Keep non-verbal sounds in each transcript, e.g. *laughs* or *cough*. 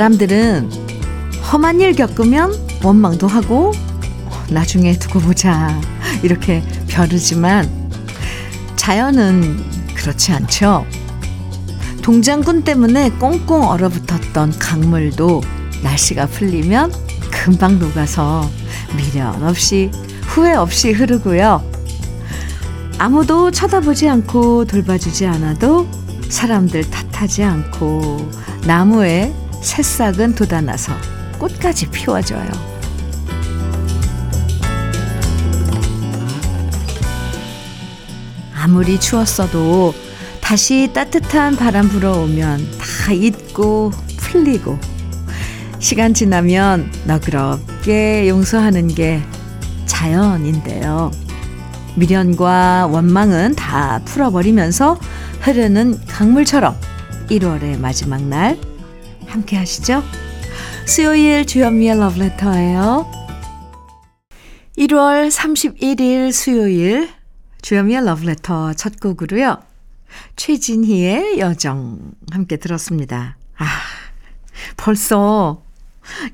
사람들은 험한 일 겪으면 원망도 하고 나중에 두고 보자 이렇게 벼르지만 자연은 그렇지 않죠. 동장군 때문에 꽁꽁 얼어붙었던 강물도 날씨가 풀리면 금방 녹아서 미련 없이 후회 없이 흐르고요. 아무도 쳐다보지 않고 돌봐주지 않아도 사람들 탓하지 않고 나무에 새싹은 돋아나서 꽃까지 피워줘요. 아무리 추웠어도 다시 따뜻한 바람 불어오면 다 잊고 풀리고 시간 지나면 너그럽게 용서하는 게 자연인데요. 미련과 원망은 다 풀어버리면서 흐르는 강물처럼 1월의 마지막 날 함께 하시죠. 수요일 주현미의 러브레터예요. 1월 31일 수요일 주현미의 러브레터 첫 곡으로요. 최진희의 여정 함께 들었습니다. 아, 벌써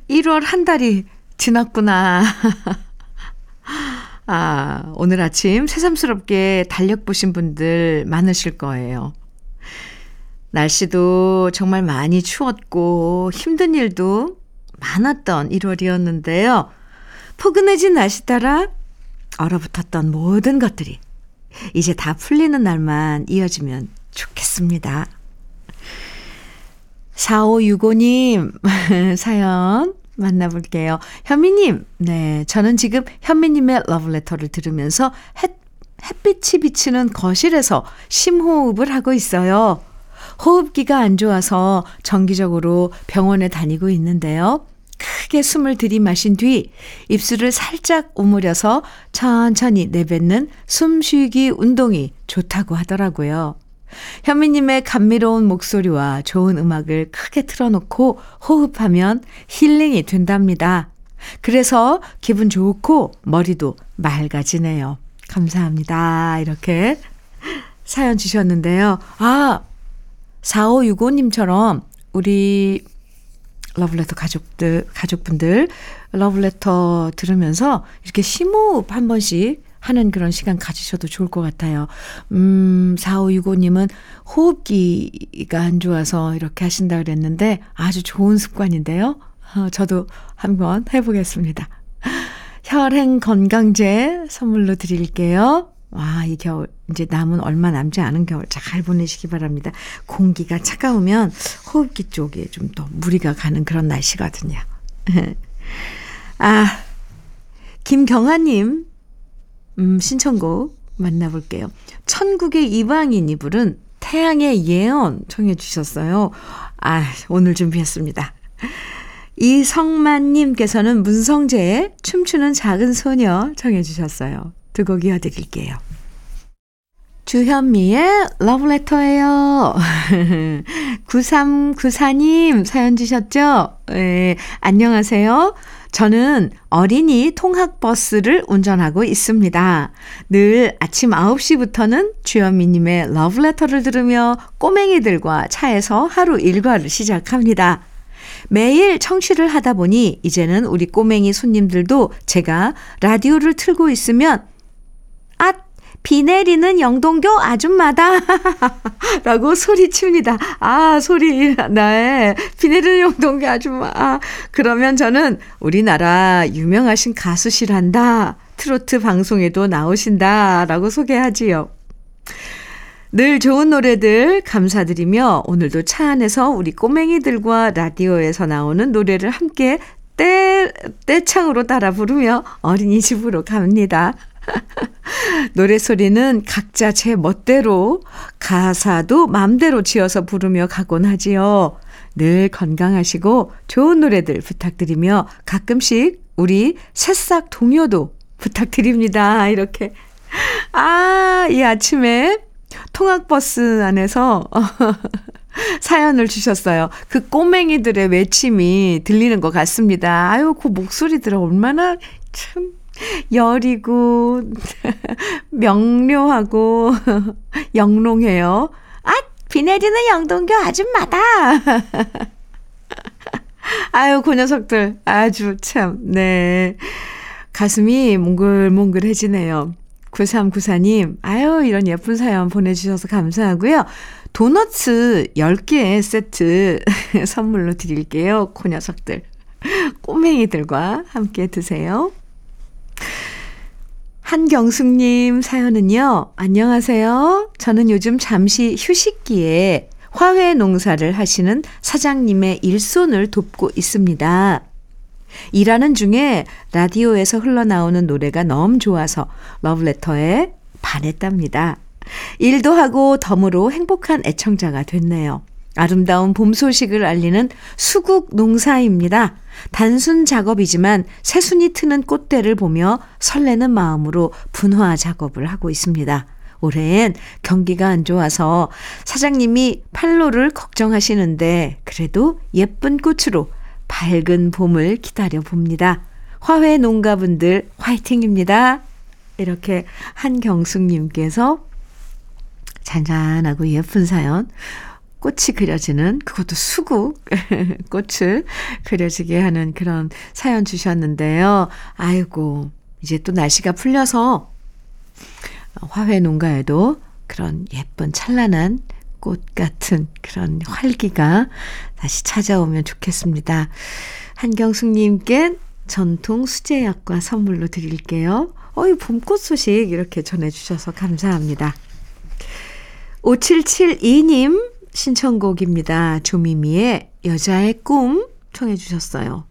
1월 한 달이 지났구나. *laughs* 아, 오늘 아침 새삼스럽게 달력 보신 분들 많으실 거예요. 날씨도 정말 많이 추웠고 힘든 일도 많았던 1월이었는데요. 포근해진 날씨 따라 얼어붙었던 모든 것들이 이제 다 풀리는 날만 이어지면 좋겠습니다. 4565님 *laughs* 사연 만나볼게요. 현미님, 네. 저는 지금 현미님의 러브레터를 들으면서 햇, 햇빛이 비치는 거실에서 심호흡을 하고 있어요. 호흡기가 안 좋아서 정기적으로 병원에 다니고 있는데요. 크게 숨을 들이마신 뒤 입술을 살짝 오므려서 천천히 내뱉는 숨쉬기 운동이 좋다고 하더라고요. 현미님의 감미로운 목소리와 좋은 음악을 크게 틀어놓고 호흡하면 힐링이 된답니다. 그래서 기분 좋고 머리도 맑아지네요. 감사합니다. 이렇게 사연 주셨는데요. 아, 4565님처럼 우리 러블레터 가족들, 가족분들 러블레터 들으면서 이렇게 심호흡 한 번씩 하는 그런 시간 가지셔도 좋을 것 같아요. 음, 4565님은 호흡기가 안 좋아서 이렇게 하신다 그랬는데 아주 좋은 습관인데요. 어, 저도 한번 해보겠습니다. 혈행 건강제 선물로 드릴게요. 와, 이 겨울, 이제 남은 얼마 남지 않은 겨울 잘 보내시기 바랍니다. 공기가 차가우면 호흡기 쪽에 좀 더 무리가 가는 그런 날씨거든요. *laughs* 아, 김경아님, 음, 신청곡 만나볼게요. 천국의 이방인이 부른 태양의 예언 청해 주셨어요. 아, 오늘 준비했습니다. 이성만님께서는 문성재의 춤추는 작은 소녀 청해 주셨어요. 두 곡 이어드릴게요. 주현미의 러브레터예요. 9394님 *laughs* 사연 주셨죠? 네, 안녕하세요. 저는 어린이 통학버스를 운전하고 있습니다. 늘 아침 9시부터는 주현미님의 러브레터를 들으며 꼬맹이들과 차에서 하루 일과를 시작합니다. 매일 청취를 하다 보니 이제는 우리 꼬맹이 손님들도 제가 라디오를 틀고 있으면 아, 비 내리는 영동교 아줌마다. *laughs* 라고 소리칩니다. 아, 소리, 네. 비 내리는 영동교 아줌마. 아, 그러면 저는 우리나라 유명하신 가수시란다. 트로트 방송에도 나오신다. 라고 소개하지요. 늘 좋은 노래들 감사드리며 오늘도 차 안에서 우리 꼬맹이들과 라디오에서 나오는 노래를 함께 떼, 떼창으로 따라 부르며 어린이집으로 갑니다. *laughs* 노래 소리는 각자 제 멋대로 가사도 맘대로 지어서 부르며 가곤 하지요. 늘 건강하시고 좋은 노래들 부탁드리며 가끔씩 우리 새싹 동요도 부탁드립니다. *laughs* 이렇게. 아, 이 아침에 통학버스 안에서 *laughs* 사연을 주셨어요. 그 꼬맹이들의 외침이 들리는 것 같습니다. 아유, 그 목소리들 얼마나 참 여리고 *laughs* 명료하고 *laughs* 영롱해요. 아, 비 내리는 영동교 아줌마다. *laughs* 아유, 그 녀석들. 아주 참, 네. 가슴이 몽글몽글해지네요. 9394님, 아유, 이런 예쁜 사연 보내주셔서 감사하고요. 도너츠 10개 세트 선물로 드릴게요. 그 녀석들. 꼬맹이들과 함께 드세요. 한경숙님 사연은요, 안녕하세요. 저는 요즘 잠시 휴식기에 화훼 농사를 하시는 사장님의 일손을 돕고 있습니다. 일하는 중에 라디오에서 흘러나오는 노래가 너무 좋아서 러브레터에 반했답니다. 일도 하고 덤으로 행복한 애청자가 됐네요. 아름다운 봄 소식을 알리는 수국 농사입니다. 단순 작업이지만 새순이 트는 꽃대를 보며 설레는 마음으로 분화 작업을 하고 있습니다. 올해엔 경기가 안 좋아서 사장님이 팔로를 걱정하시는데 그래도 예쁜 꽃으로 밝은 봄을 기다려 봅니다. 화훼 농가분들 화이팅입니다. 이렇게 한경숙님께서 잔잔하고 예쁜 사연 꽃이 그려지는 그것도 수국 *laughs* 꽃을 그려지게 하는 그런 사연 주셨는데요. 아이고 이제 또 날씨가 풀려서 화훼 농가에도 그런 예쁜 찬란한 꽃 같은 그런 활기가 다시 찾아오면 좋겠습니다. 한경숙님께 전통 수제약과 선물로 드릴게요. 어이, 봄꽃 소식 이렇게 전해주셔서 감사합니다. 5772님 신청곡입니다. 조미미의 여자의 꿈 청해 주셨어요.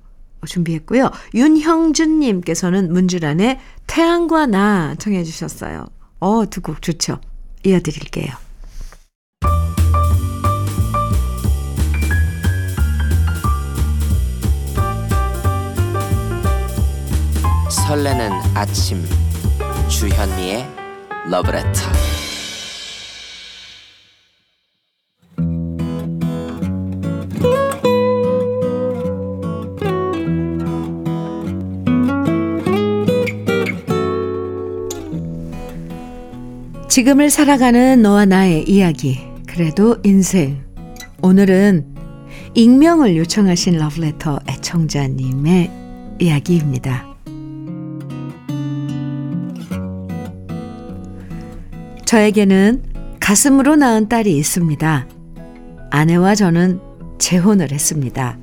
준비했고요. 윤형준님께서는 문주란의 태양과 나 청해 주셨어요. 어, 두 곡 좋죠. 이어드릴게요. 설레는 아침 주현미의 러브레터 지금을 살아가는 너와 나의 이야기. 그래도 인생. 오늘은 익명을 요청하신 러브레터 애청자님의 이야기입니다. 저에게는 가슴으로 낳은 딸이 있습니다. 아내와 저는 재혼을 했습니다.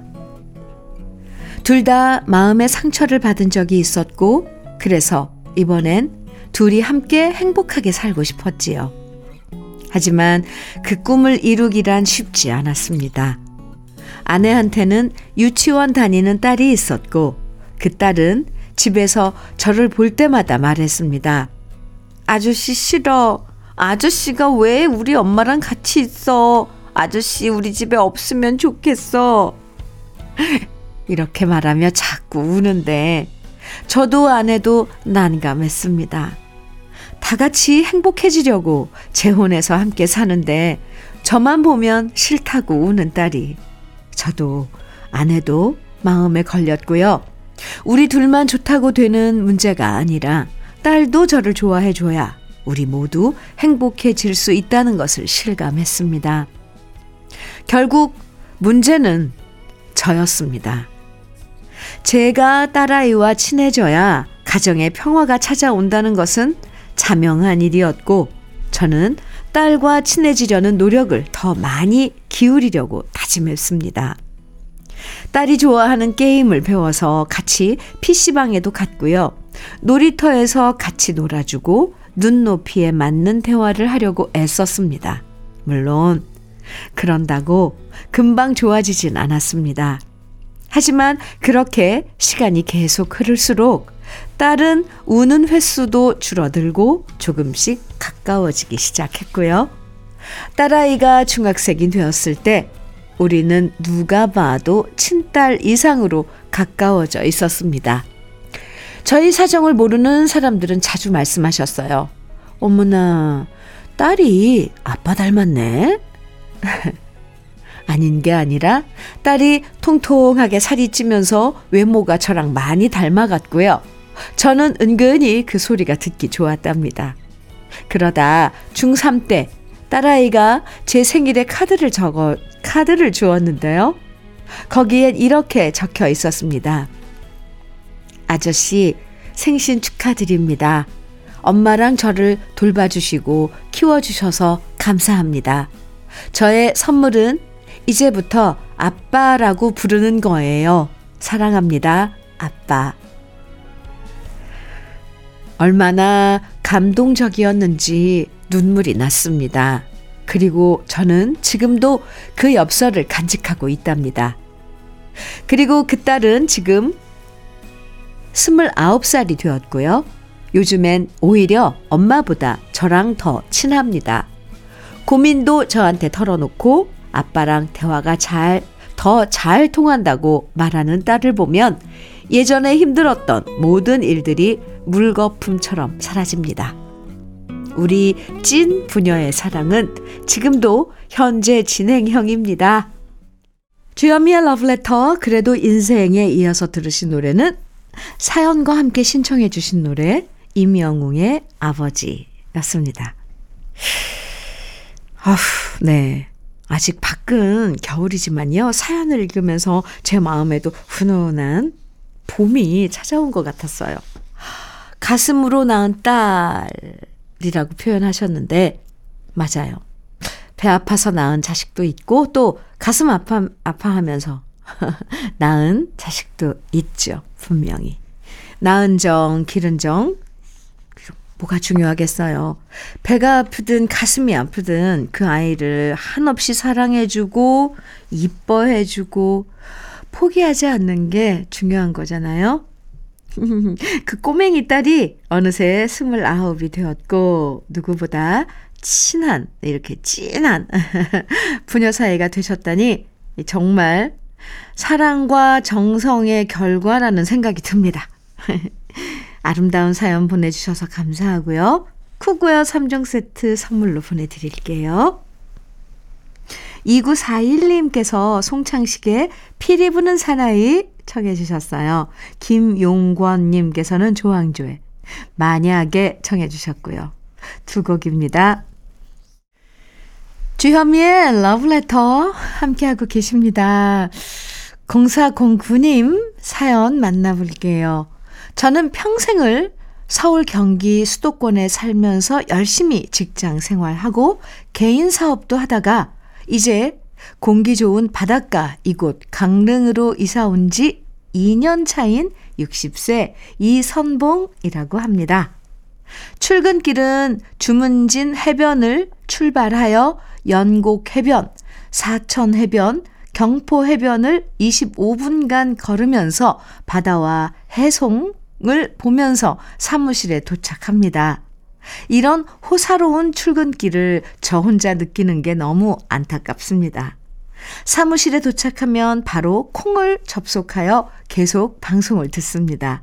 둘 다 마음의 상처를 받은 적이 있었고, 그래서 이번엔 둘이 함께 행복하게 살고 싶었지요. 하지만 그 꿈을 이루기란 쉽지 않았습니다. 아내한테는 유치원 다니는 딸이 있었고 그 딸은 집에서 저를 볼 때마다 말했습니다. 아저씨 싫어. 아저씨가 왜 우리 엄마랑 같이 있어? 아저씨 우리 집에 없으면 좋겠어. *laughs* 이렇게 말하며 자꾸 우는데 저도 아내도 난감했습니다. 다 같이 행복해지려고 재혼해서 함께 사는데 저만 보면 싫다고 우는 딸이 저도 아내도 마음에 걸렸고요. 우리 둘만 좋다고 되는 문제가 아니라 딸도 저를 좋아해 줘야 우리 모두 행복해질 수 있다는 것을 실감했습니다. 결국 문제는 저였습니다. 제가 딸아이와 친해져야 가정의 평화가 찾아온다는 것은 자명한 일이었고 저는 딸과 친해지려는 노력을 더 많이 기울이려고 다짐했습니다. 딸이 좋아하는 게임을 배워서 같이 PC방에도 갔고요. 놀이터에서 같이 놀아주고 눈높이에 맞는 대화를 하려고 애썼습니다. 물론, 그런다고 금방 좋아지진 않았습니다. 하지만 그렇게 시간이 계속 흐를수록 딸은 우는 횟수도 줄어들고 조금씩 가까워지기 시작했고요. 딸아이가 중학생이 되었을 때 우리는 누가 봐도 친딸 이상으로 가까워져 있었습니다. 저희 사정을 모르는 사람들은 자주 말씀하셨어요. 어머나, 딸이 아빠 닮았네? *laughs* 아닌 게 아니라 딸이 통통하게 살이 찌면서 외모가 저랑 많이 닮아갔고요. 저는 은근히 그 소리가 듣기 좋았답니다. 그러다 중3 때 딸아이가 제 생일에 카드를 적어, 카드를 주었는데요. 거기엔 이렇게 적혀 있었습니다. 아저씨, 생신 축하드립니다. 엄마랑 저를 돌봐주시고 키워주셔서 감사합니다. 저의 선물은 이제부터 아빠라고 부르는 거예요. 사랑합니다. 아빠. 얼마나 감동적이었는지 눈물이 났습니다. 그리고 저는 지금도 그 엽서를 간직하고 있답니다. 그리고 그 딸은 지금 29살이 되었고요. 요즘엔 오히려 엄마보다 저랑 더 친합니다. 고민도 저한테 털어놓고 아빠랑 대화가 잘, 더 잘 통한다고 말하는 딸을 보면 예전에 힘들었던 모든 일들이 물거품처럼 사라집니다. 우리 찐 부녀의 사랑은 지금도 현재 진행형입니다. 주현미의 러브레터 그래도 인생에 이어서 들으신 노래는 사연과 함께 신청해 주신 노래 임영웅의 아버지였습니다. 아휴, 네. 아직 밖은 겨울이지만요. 사연을 읽으면서 제 마음에도 훈훈한 봄이 찾아온 것 같았어요. 가슴으로 낳은 딸이라고 표현하셨는데, 맞아요. 배 아파서 낳은 자식도 있고, 또 가슴 아파, 아파하면서 *laughs* 낳은 자식도 있죠. 분명히. 낳은 정, 기른 정, 뭐가 중요하겠어요. 배가 아프든 가슴이 아프든 그 아이를 한없이 사랑해주고, 이뻐해주고, 포기하지 않는 게 중요한 거잖아요. *laughs* 그 꼬맹이 딸이 어느새 스물아홉이 되었고, 누구보다 친한, 이렇게 찐한 *laughs* 부녀 사이가 되셨다니, 정말 사랑과 정성의 결과라는 생각이 듭니다. *laughs* 아름다운 사연 보내주셔서 감사하고요. 쿠고요 3종 세트 선물로 보내드릴게요. 2941님께서 송창식의 피리 부는 사나이 청해 주셨어요. 김용권님께서는 조항조의 만약에 청해 주셨고요. 두 곡입니다. 주현미의 러브레터 함께하고 계십니다. 0409님 사연 만나볼게요. 저는 평생을 서울 경기 수도권에 살면서 열심히 직장 생활하고 개인 사업도 하다가 이제 공기 좋은 바닷가 이곳 강릉으로 이사 온 지 2년 차인 60세 이선봉이라고 합니다. 출근길은 주문진 해변을 출발하여 연곡 해변, 사천 해변, 경포 해변을 25분간 걸으면서 바다와 해송을 보면서 사무실에 도착합니다. 이런 호사로운 출근길을 저 혼자 느끼는 게 너무 안타깝습니다. 사무실에 도착하면 바로 콩을 접속하여 계속 방송을 듣습니다.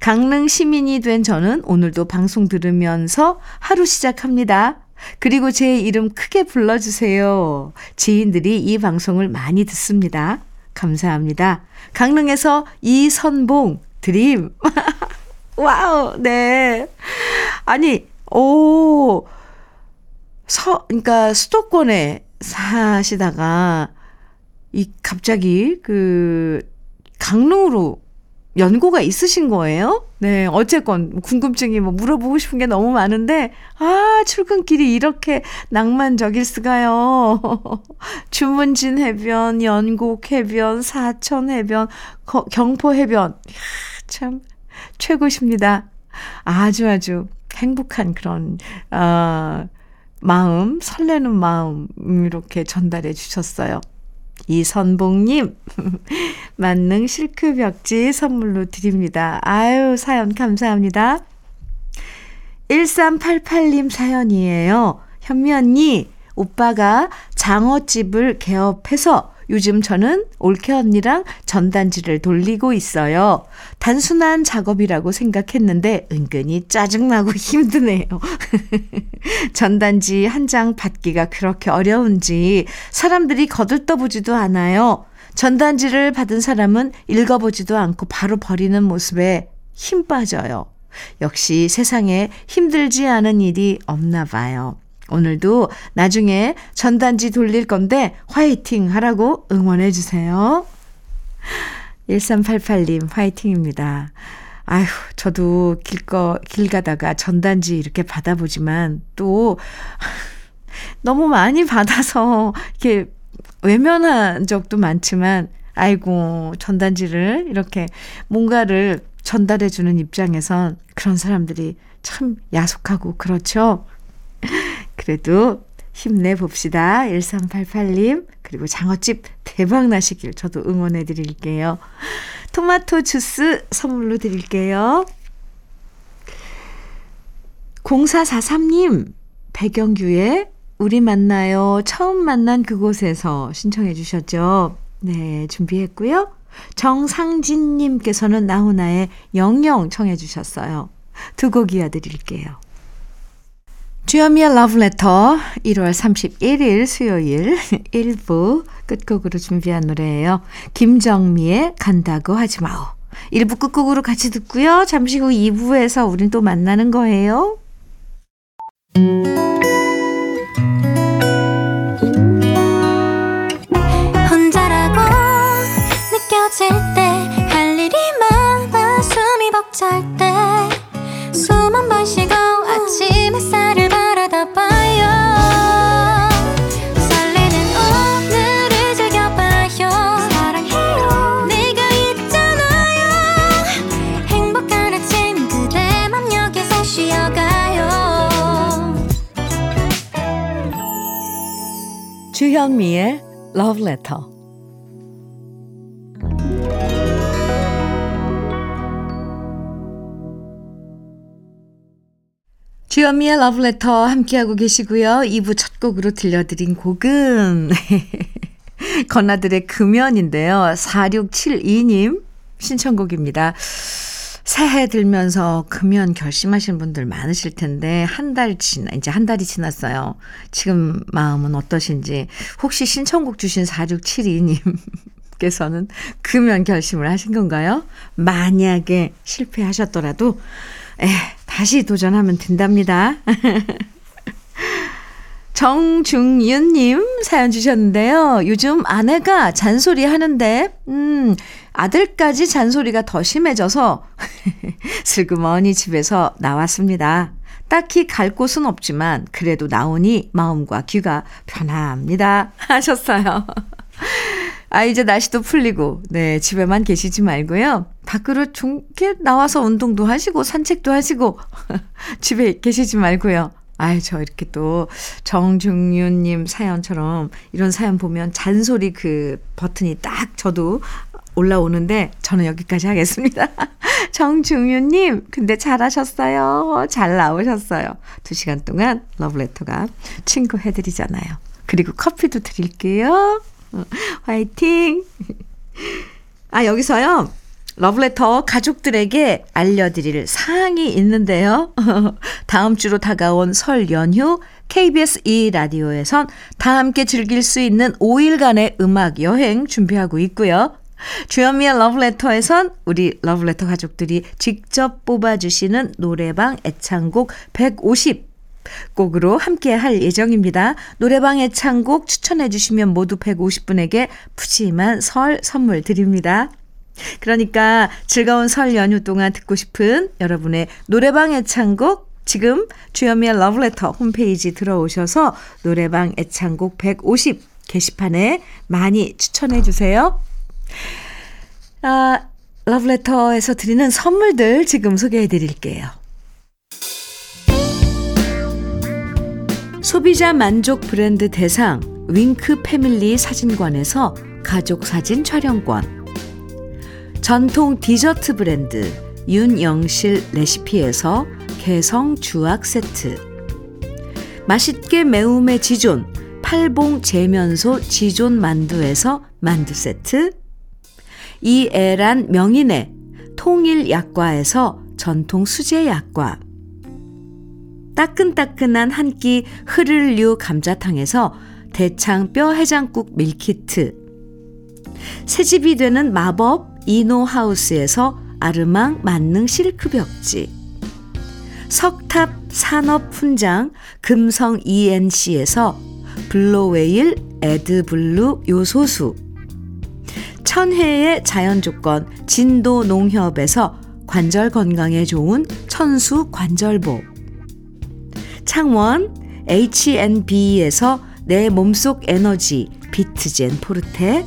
강릉 시민이 된 저는 오늘도 방송 들으면서 하루 시작합니다. 그리고 제 이름 크게 불러주세요. 지인들이 이 방송을 많이 듣습니다. 감사합니다. 강릉에서 이선봉 드림. *laughs* wow, 네. 아니, 오, 서, 그러니까 수도권에 사시다가, 이, 갑자기 그, 강릉으로 연고가 있으신 거예요? 네, 어쨌건 궁금증이 뭐 물어보고 싶은 게 너무 많은데, 아, 출근길이 이렇게 낭만적일 수가요. *laughs* 주문진 해변, 연곡 해변, 사천 해변, 거, 경포 해변. 이야, 참, 최고십니다. 아주 아주 행복한 그런, 아, 마음, 설레는 마음, 이렇게 전달해 주셨어요. 이선봉님, *laughs* 만능 실크 벽지 선물로 드립니다. 아유, 사연 감사합니다. 1388님 사연이에요. 현미 언니, 오빠가 장어집을 개업해서 요즘 저는 올케 언니랑 전단지를 돌리고 있어요. 단순한 작업이라고 생각했는데 은근히 짜증나고 *laughs* 힘드네요. *laughs* 전단지 한 장 받기가 그렇게 어려운지 사람들이 거들떠보지도 않아요. 전단지를 받은 사람은 읽어보지도 않고 바로 버리는 모습에 힘 빠져요. 역시 세상에 힘들지 않은 일이 없나 봐요. 오늘도 나중에 전단지 돌릴 건데 화이팅 하라고 응원해 주세요. 1388님, 화이팅입니다. 아휴, 저도 길 거, 길 가다가 전단지 이렇게 받아보지만 또 *laughs* 너무 많이 받아서 이렇게 외면한 적도 많지만 아이고, 전단지를 이렇게 뭔가를 전달해 주는 입장에선 그런 사람들이 참 야속하고 그렇죠. 그래도 힘내봅시다. 1388님. 그리고 장어집 대박 나시길 저도 응원해 드릴게요. 토마토 주스 선물로 드릴게요. 0443님, 배경규의 우리 만나요. 처음 만난 그곳에서 신청해 주셨죠. 네, 준비했고요. 정상진님께서는 나훈아의 영영 청해 주셨어요. 두 곡 이어드릴게요. 주현미의 러브레터 1월 31일 수요일 *laughs* 1부 끝곡으로 준비한 노래예요. 김정미의 간다고 하지 마오. 1부 끝곡으로 같이 듣고요. 잠시 후 2부에서 우린 또 만나는 거예요. 혼 주현미의 러브레터 주현미의 러브레터 함께하고 계시고요. 2부 첫 곡으로 들려드린 곡은 *laughs* 건아들의 금연인데요. 4672님 신청곡입니다. 새해 들면서 금연 결심하신 분들 많으실 텐데 한 달 지나 이제 한 달이 지났어요. 지금 마음은 어떠신지 혹시 신청곡 주신 4672님께서는 금연 결심을 하신 건가요? 만약에 실패하셨더라도 에 다시 도전하면 된답니다. *laughs* 정중윤님 사연 주셨는데요. 요즘 아내가 잔소리 하는데, 음, 아들까지 잔소리가 더 심해져서 *laughs* 슬그머니 집에서 나왔습니다. 딱히 갈 곳은 없지만 그래도 나오니 마음과 귀가 편합니다. *laughs* 하셨어요. 아, 이제 날씨도 풀리고, 네, 집에만 계시지 말고요. 밖으로 좀, 이렇게 나와서 운동도 하시고, 산책도 하시고, *laughs* 집에 계시지 말고요. 아이, 저 이렇게 또 정중윤님 사연처럼 이런 사연 보면 잔소리 그 버튼이 딱 저도 올라오는데 저는 여기까지 하겠습니다. *laughs* 정중윤님, 근데 잘하셨어요. 잘 나오셨어요. 두 시간 동안 러브레터가 친구 해드리잖아요. 그리고 커피도 드릴게요. 화이팅! *laughs* 아, 여기서요. 러브레터 가족들에게 알려드릴 사항이 있는데요. *laughs* 다음 주로 다가온 설 연휴 KBS 2라디오에선 다 함께 즐길 수 있는 5일간의 음악 여행 준비하고 있고요. 주현미의 러브레터에선 우리 러브레터 가족들이 직접 뽑아주시는 노래방 애창곡 150 곡으로 함께 할 예정입니다. 노래방 애창곡 추천해 주시면 모두 150분에게 푸짐한 설 선물 드립니다. 그러니까 즐거운 설 연휴 동안 듣고 싶은 여러분의 노래방 애창곡 지금 주현미의 러브레터 홈페이지 들어오셔서 노래방 애창곡 150 게시판에 많이 추천해 주세요. 아, 러브레터에서 드리는 선물들 지금 소개해 드릴게요. 소비자 만족 브랜드 대상 윙크 패밀리 사진관에서 가족 사진 촬영권 전통 디저트 브랜드 윤영실 레시피에서 개성 주악 세트. 맛있게 매움의 지존 팔봉 재면소 지존 만두에서 만두 세트. 이애란 명인의 통일 약과에서 전통 수제 약과. 따끈따끈한 한 끼 흐를류 감자탕에서 대창 뼈 해장국 밀키트. 새집이 되는 마법 이노하우스에서 아르망 만능 실크 벽지. 석탑 산업 훈장 금성 ENC에서 블로웨일 에드블루 요소수. 천혜의 자연조건 진도 농협에서 관절 건강에 좋은 천수 관절보. 창원 H&B에서 내 몸속 에너지 비트젠 포르테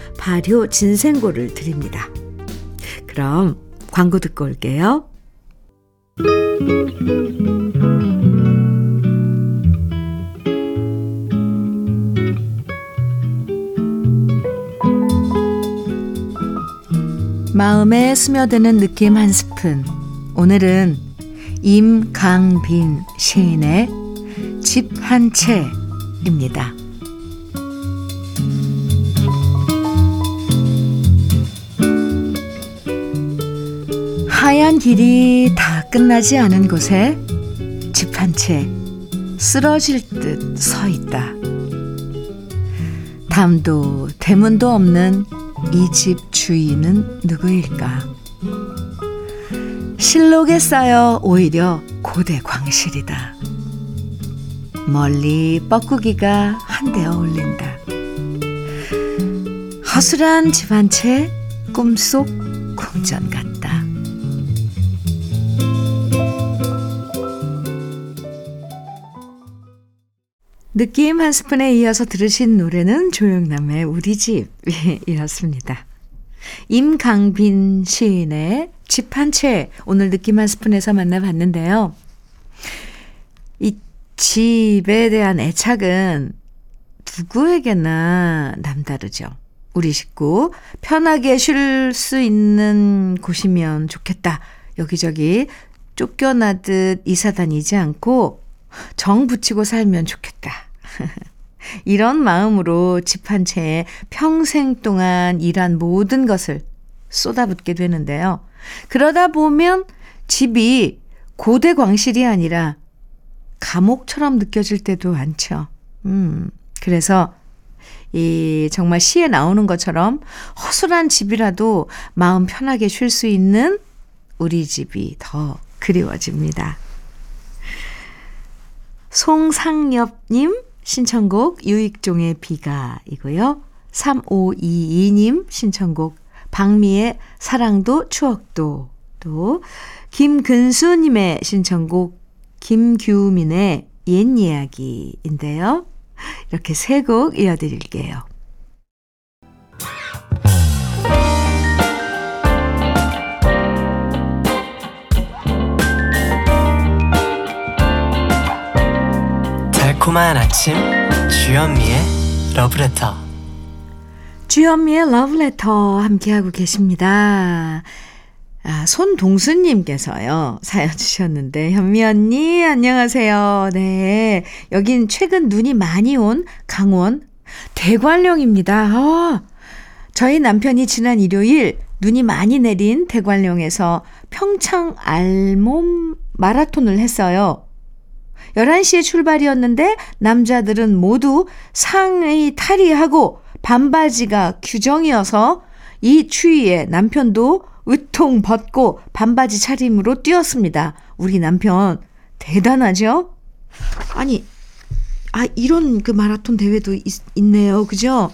발효 진생고를 드립니다. 그럼 광고 듣고 올게요. 마음에 스며드는 느낌 한 스푼. 오늘은 임강빈 시인의 집 한 채입니다. 하얀 길이 다 끝나지 않은 곳에 집 한 채 쓰러질 듯 서 있다. 담도 대문도 없는 이 집 주인은 누구일까? 실록에 쌓여 오히려 고대 광실이다. 멀리 뻐꾸기가 한데 어울린다. 허술한 집 한 채 꿈속 궁전 같다. 느낌 한 스푼에 이어서 들으신 노래는 조영남의 우리 집이었습니다. *laughs* 임강빈 시인의 집 한 채 오늘 느낌 한 스푼에서 만나봤는데요. 이 집에 대한 애착은 누구에게나 남다르죠. 우리 식구 편하게 쉴 수 있는 곳이면 좋겠다. 여기저기 쫓겨나듯 이사 다니지 않고 정 붙이고 살면 좋겠다. *laughs* 이런 마음으로 집 한 채에 평생 동안 일한 모든 것을 쏟아붓게 되는데요. 그러다 보면 집이 고대 광실이 아니라 감옥처럼 느껴질 때도 많죠. 음, 그래서 이 정말 시에 나오는 것처럼 허술한 집이라도 마음 편하게 쉴 수 있는 우리 집이 더 그리워집니다. 송상엽님 신청곡 유익종의 비가이고요. 3522님 신청곡 박미의 사랑도 추억도 또 김근수님의 신청곡 김규민의 옛 이야기인데요. 이렇게 세 곡 이어드릴게요. 달콤한 아침 주현미의 러브레터 주현미의 러브레터 함께하고 계십니다. 아, 손동수님께서요, 사연 주셨는데, 현미 언니, 안녕하세요. 네. 여긴 최근 눈이 많이 온 강원 대관령입니다. 아, 저희 남편이 지난 일요일 눈이 많이 내린 대관령에서 평창 알몸 마라톤을 했어요. 11시에 출발이었는데 남자들은 모두 상의 탈의하고 반바지가 규정이어서 이 추위에 남편도 으통 벗고 반바지 차림으로 뛰었습니다. 우리 남편 대단하죠? 아니, 아 이런 그 마라톤 대회도 있, 있네요. 그죠?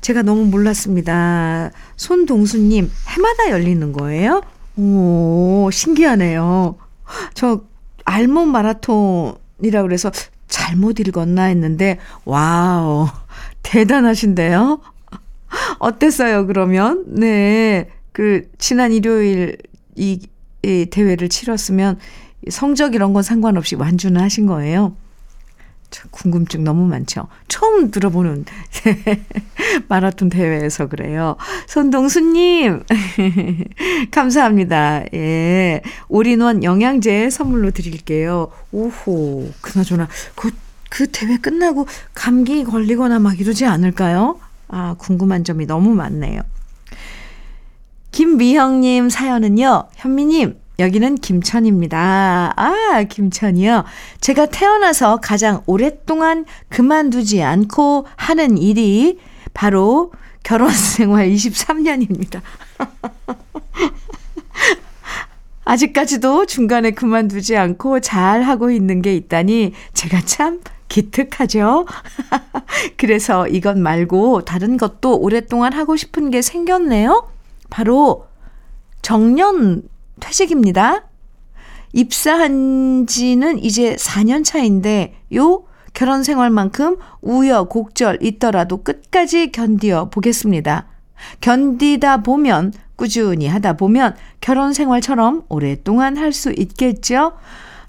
제가 너무 몰랐습니다. 손동수님, 해마다 열리는 거예요? 오, 신기하네요. 저 알몸 마라톤이라 그래서 잘못 읽었나 했는데, wow, 대단하신데요? 어땠어요, 그러면? 네. 그, 지난 일요일 이, 이 대회를 치렀으면 성적 이런 건 상관없이 완주는 하신 거예요. 참 궁금증 너무 많죠. 처음 들어보는 *laughs* 마라톤 대회에서 그래요. 손동수님, *laughs* 감사합니다. 예. 올인원 영양제 선물로 드릴게요. 오호, 그나저나, 그, 그 대회 끝나고 감기 걸리거나 막 이러지 않을까요? 아, 궁금한 점이 너무 많네요. 김미형님 사연은요, 현미님, 여기는 김천입니다. 아, 김천이요. 제가 태어나서 가장 오랫동안 그만두지 않고 하는 일이 바로 결혼 생활 23년입니다. *laughs* 아직까지도 중간에 그만두지 않고 잘 하고 있는 게 있다니 제가 참 기특하죠. *laughs* 그래서 이것 말고 다른 것도 오랫동안 하고 싶은 게 생겼네요. 바로 정년 퇴직입니다. 입사한 지는 이제 4년 차인데 요 결혼 생활만큼 우여곡절 있더라도 끝까지 견디어 보겠습니다. 견디다 보면 꾸준히 하다 보면 결혼 생활처럼 오랫동안 할 수 있겠죠?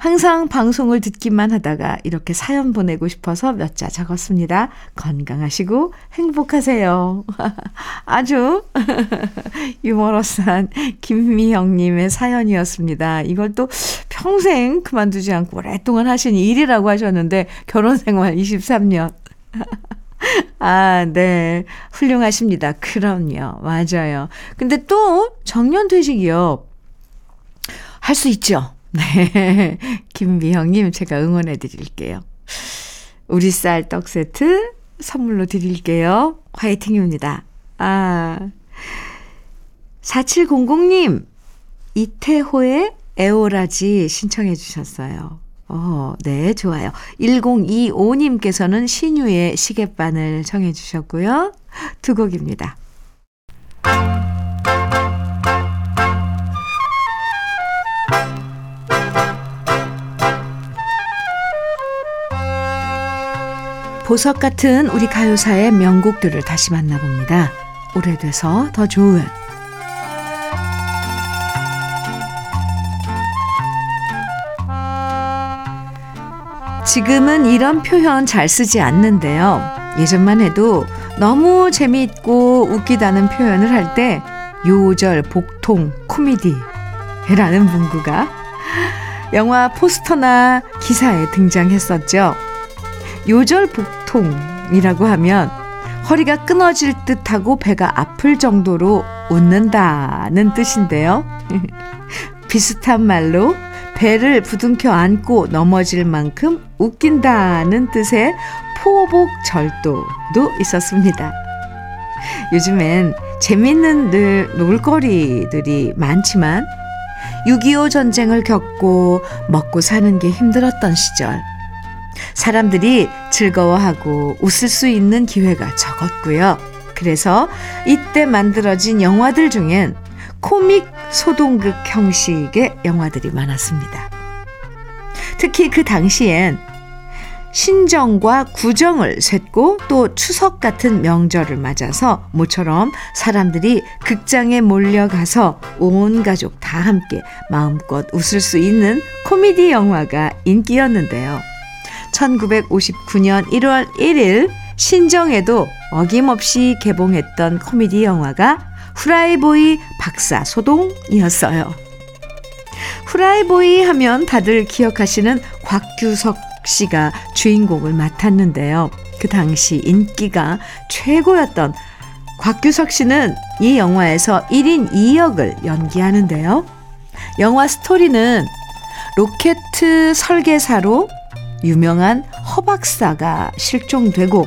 항상 방송을 듣기만 하다가 이렇게 사연 보내고 싶어서 몇 자 적었습니다. 건강하시고 행복하세요. *laughs* 아주 *laughs* 유머러스한 김미영님의 사연이었습니다. 이걸 또 평생 그만두지 않고 오랫동안 하신 일이라고 하셨는데 결혼 생활 23년. *laughs* 아, 네. 훌륭하십니다. 그럼요. 맞아요. 근데 또 정년퇴직이요. 할 수 있죠. *laughs* 네. 김미영님, 제가 응원해 드릴게요. 우리 쌀 떡 세트 선물로 드릴게요. 화이팅입니다. 아. 4700님, 이태호의 에오라지 신청해 주셨어요. 어, 네, 좋아요. 1025님께서는 신유의 시계바늘 청해 주셨고요. 두 곡입니다. 보석 같은 우리 가요사의 명곡들을 다시 만나봅니다. 오래돼서 더 좋은 지금은 이런 표현 잘 쓰지 않는데요. 예전만 해도 너무 재미있고 웃기다는 표현을 할 때 요절 복통 코미디라는 문구가 영화 포스터나 기사에 등장했었죠. 요절 복통이라고 하면 허리가 끊어질 듯하고 배가 아플 정도로 웃는다는 뜻인데요. *laughs* 비슷한 말로 배를 부둥켜 안고 넘어질 만큼 웃긴다는 뜻의 포복절도도 있었습니다. 요즘엔 재밌는 늘 놀거리들이 많지만 6.25 전쟁을 겪고 먹고 사는 게 힘들었던 시절 사람들이 즐거워하고 웃을 수 있는 기회가 적었고요. 그래서 이때 만들어진 영화들 중엔 코믹 소동극 형식의 영화들이 많았습니다. 특히 그 당시엔 신정과 구정을 셋고 또 추석 같은 명절을 맞아서 모처럼 사람들이 극장에 몰려가서 온 가족 다 함께 마음껏 웃을 수 있는 코미디 영화가 인기였는데요. 1959년 1월 1일 신정에도 어김없이 개봉했던 코미디 영화가 후라이보이 박사 소동이었어요. 후라이보이 하면 다들 기억하시는 곽규석 씨가 주인공을 맡았는데요. 그 당시 인기가 최고였던 곽규석 씨는 이 영화에서 1인 2역을 연기하는데요. 영화 스토리는 로켓 설계사로 유명한 허박사가 실종되고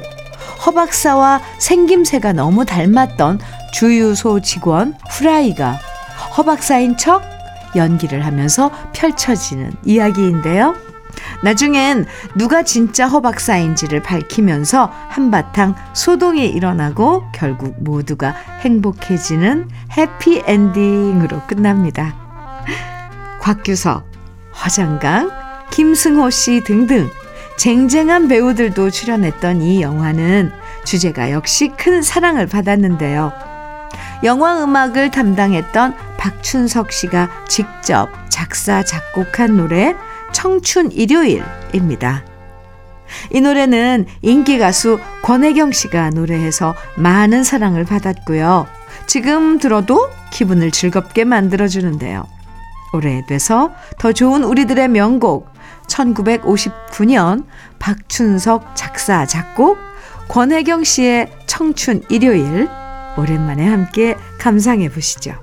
허박사와 생김새가 너무 닮았던 주유소 직원 후라이가 허박사인 척 연기를 하면서 펼쳐지는 이야기인데요. 나중엔 누가 진짜 허박사인지를 밝히면서 한바탕 소동이 일어나고 결국 모두가 행복해지는 해피엔딩으로 끝납니다. *laughs* 곽규석, 허장강, 김승호 씨 등등 쟁쟁한 배우들도 출연했던 이 영화는 주제가 역시 큰 사랑을 받았는데요. 영화 음악을 담당했던 박춘석 씨가 직접 작사, 작곡한 노래 청춘 일요일입니다. 이 노래는 인기 가수 권혜경 씨가 노래해서 많은 사랑을 받았고요. 지금 들어도 기분을 즐겁게 만들어주는데요. 오래돼서 더 좋은 우리들의 명곡 1959년 박춘석 작사 작곡 권혜경 씨의 청춘 일요일 오랜만에 함께 감상해 보시죠.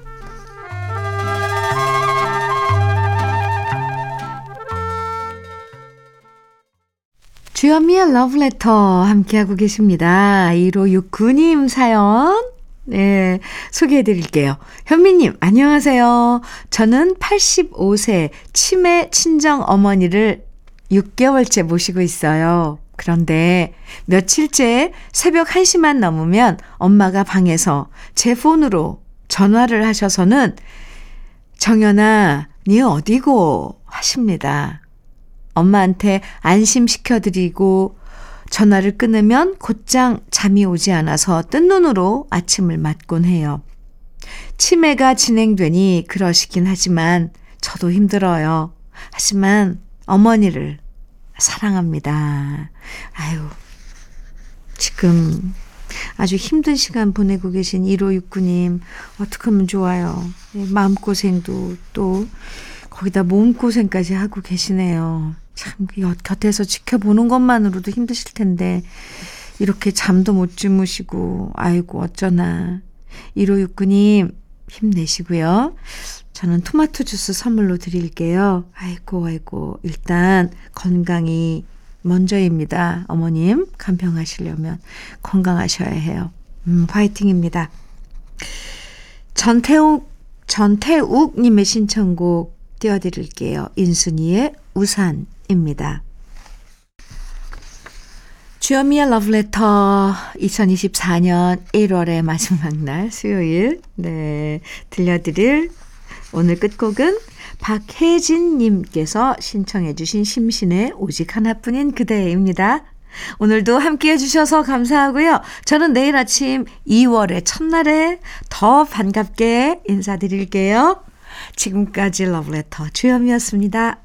주현미의 러브레터 함께하고 계십니다. 1569님 사연 네, 소개해 드릴게요. 현미님, 안녕하세요. 저는 85세 치매 친정 어머니를 6개월째 모시고 있어요. 그런데 며칠째 새벽 1시만 넘으면 엄마가 방에서 제 폰으로 전화를 하셔서는 정연아, 니 어디고? 하십니다. 엄마한테 안심시켜드리고 전화를 끊으면 곧장 잠이 오지 않아서 뜬 눈으로 아침을 맞곤 해요. 치매가 진행되니 그러시긴 하지만 저도 힘들어요. 하지만 어머니를 사랑합니다. 아유, 지금 아주 힘든 시간 보내고 계신 1569님, 어떻게 하면 좋아요. 예, 마음고생도 또 거기다 몸고생까지 하고 계시네요. 참, 곁에서 지켜보는 것만으로도 힘드실 텐데, 이렇게 잠도 못 주무시고, 아이고, 어쩌나. 1569님, 힘내시고요. 저는 토마토 주스 선물로 드릴게요. 아이고, 아이고, 일단 건강이 먼저입니다. 어머님, 간병하시려면 건강하셔야 해요. 음, 화이팅입니다. 전태욱, 전태욱 님의 신청곡 띄워드릴게요. 인순이의 우산 입니다. 주현미의 러브레터 2024년 1월의 마지막 날 수요일 네 들려드릴 오늘 끝곡은 박혜진 님께서 신청해 주신 심신의 오직 하나뿐인 그대입니다. 오늘도 함께 해주셔서 감사하고요. 저는 내일 아침 2월의 첫날에 더 반갑게 인사드릴게요. 지금까지 러브레터 주현미였습니다.